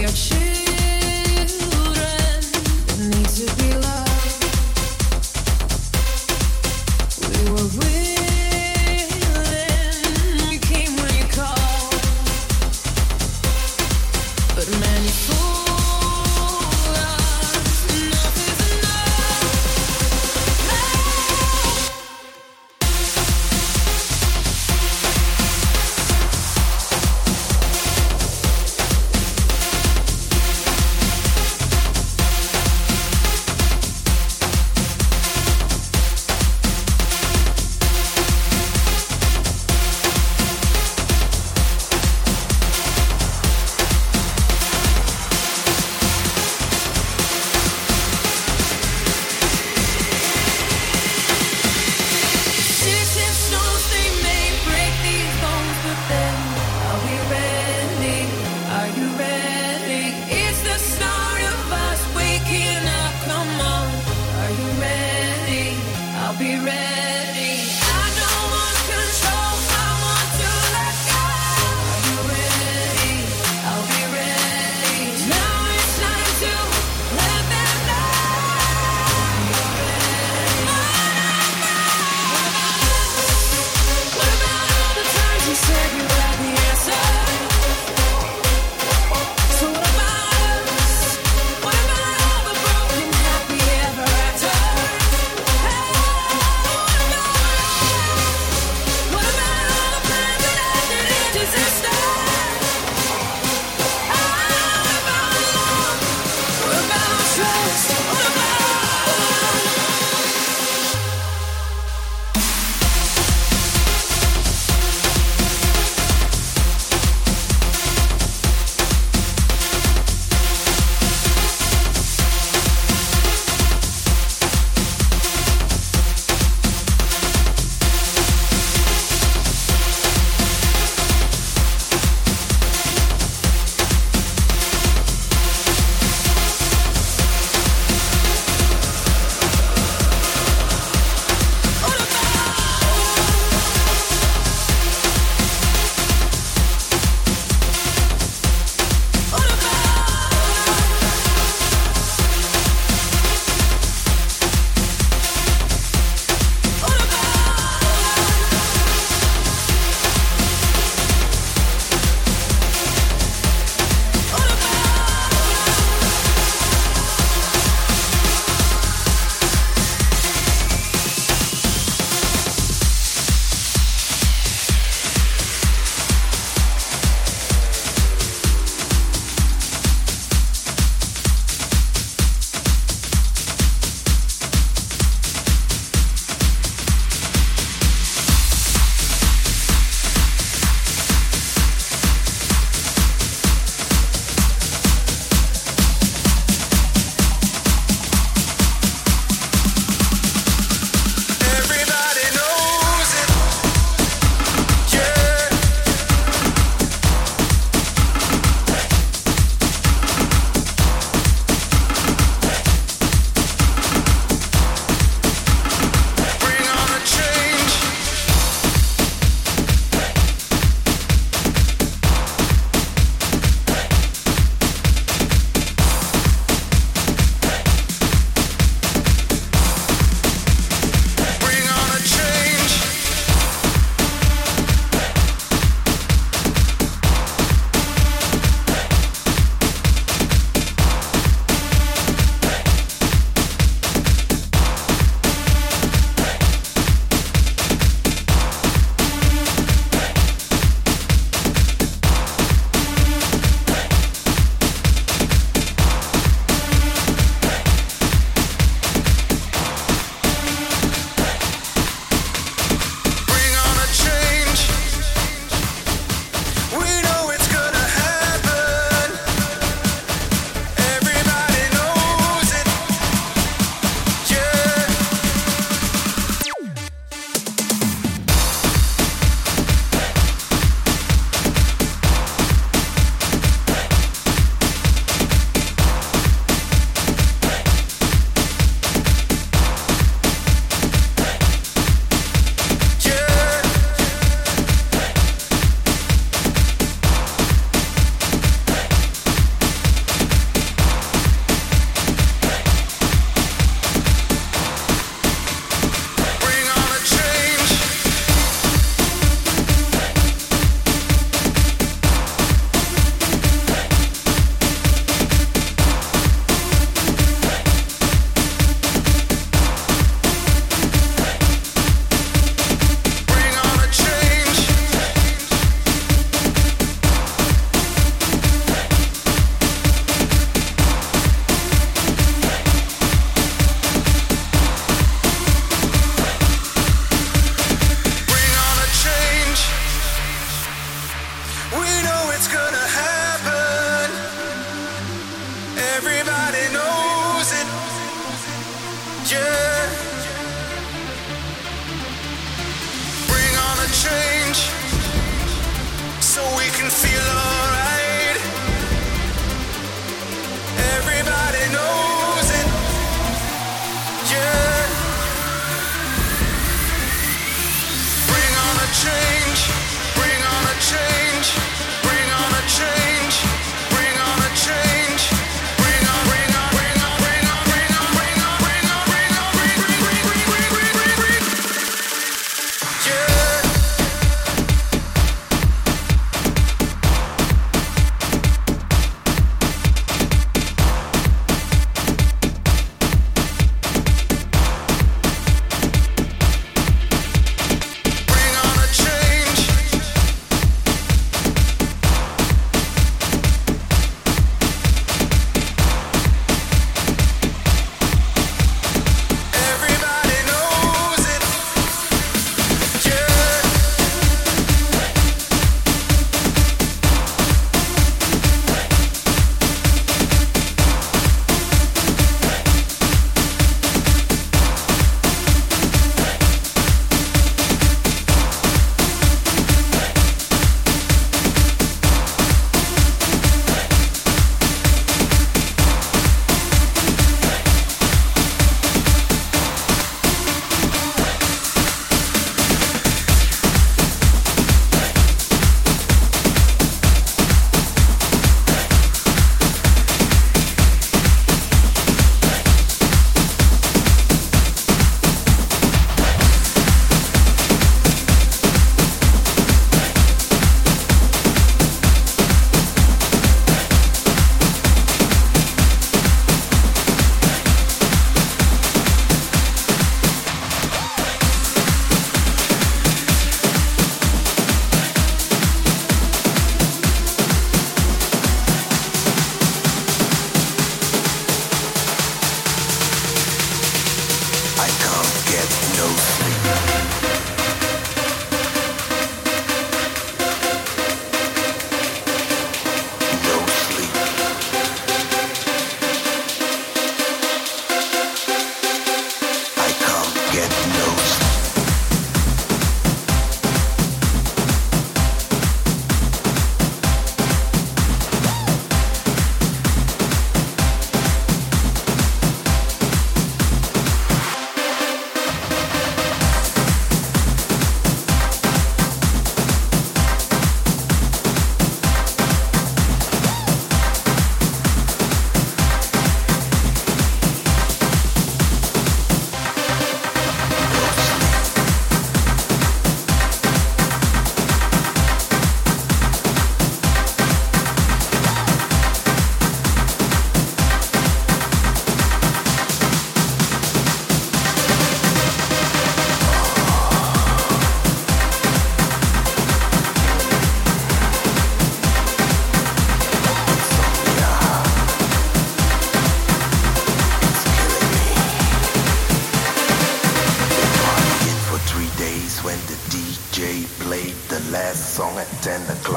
Hey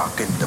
just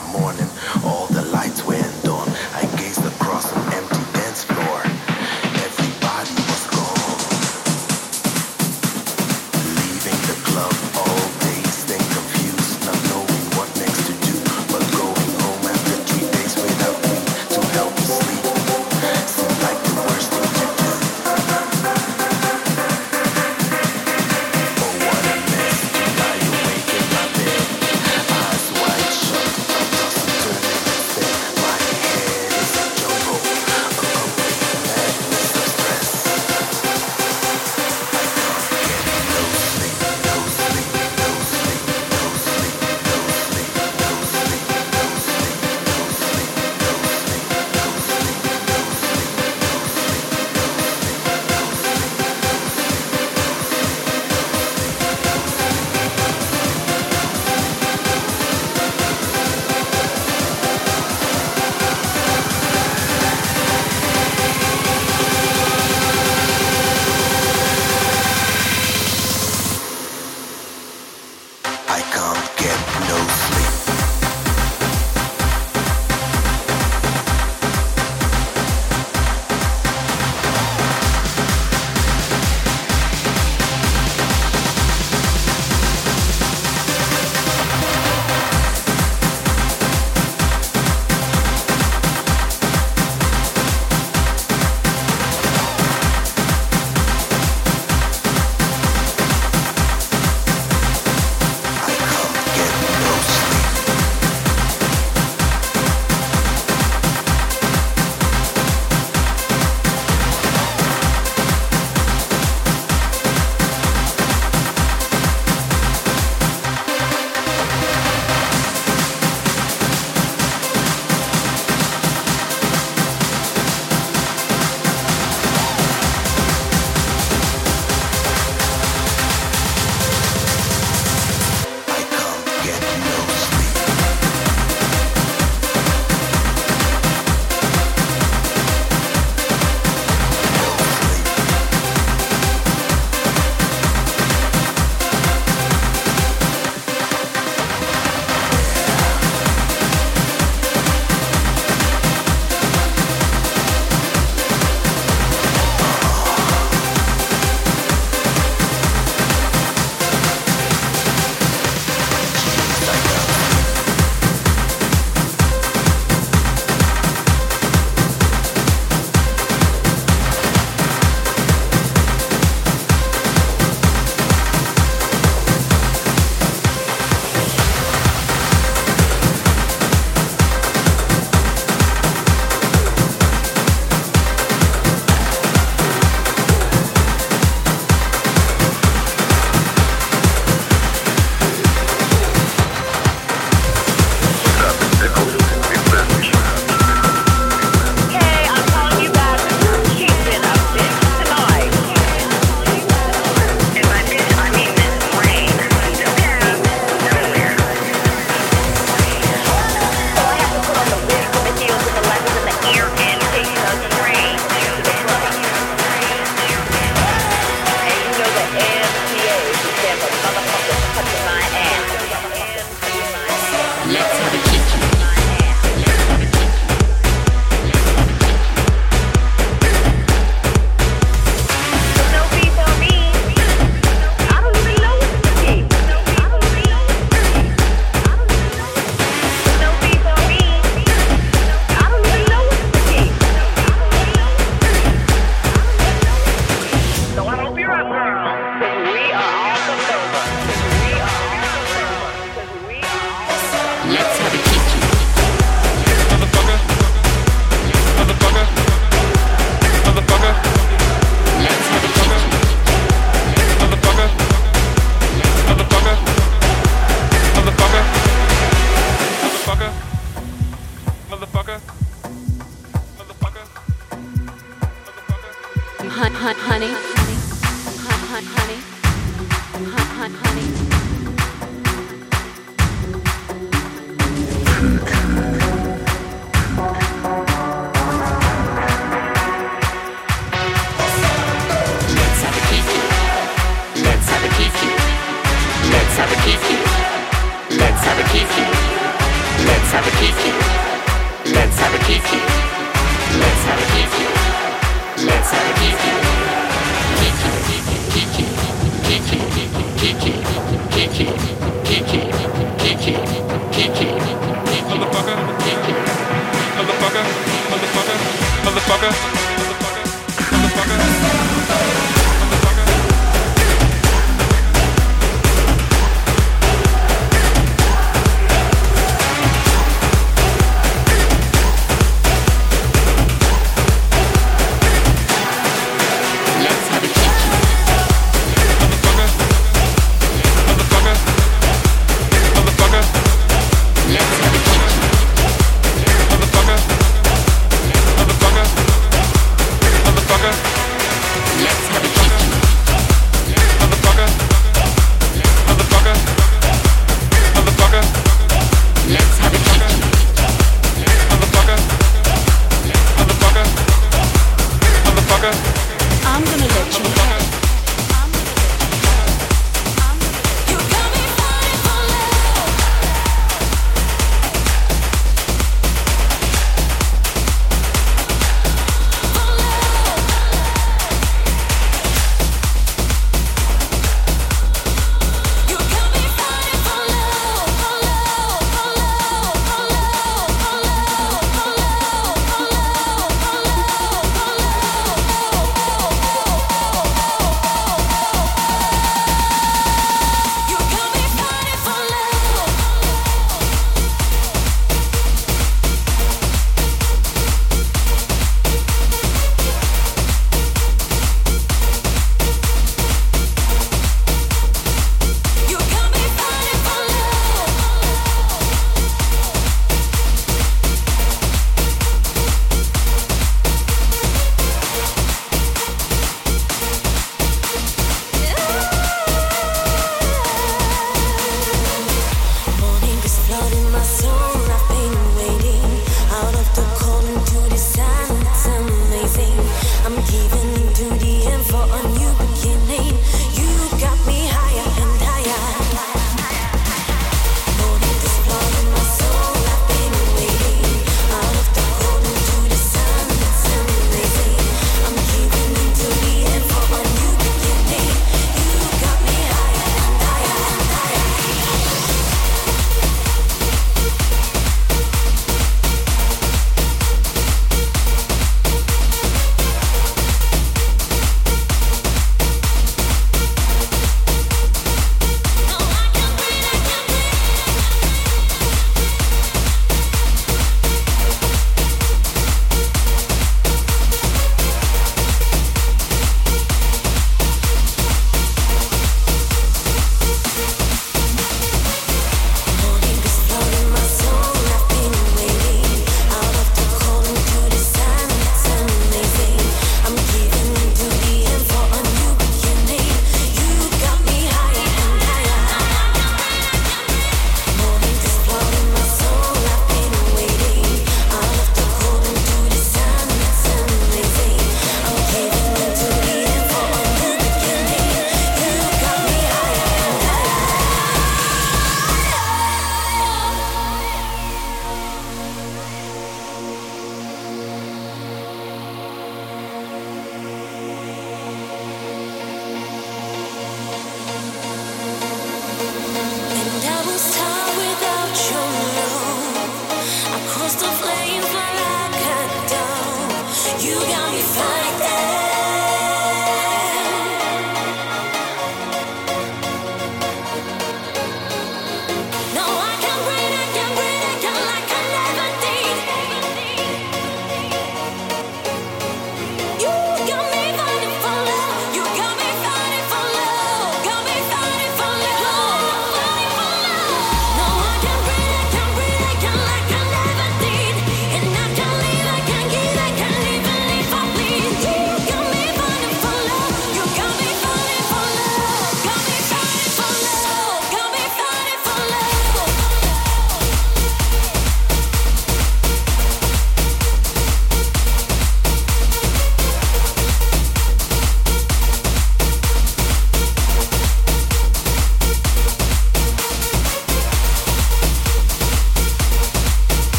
You got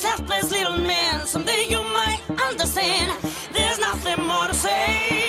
selfless little man. Someday you might understand. There's nothing more to say.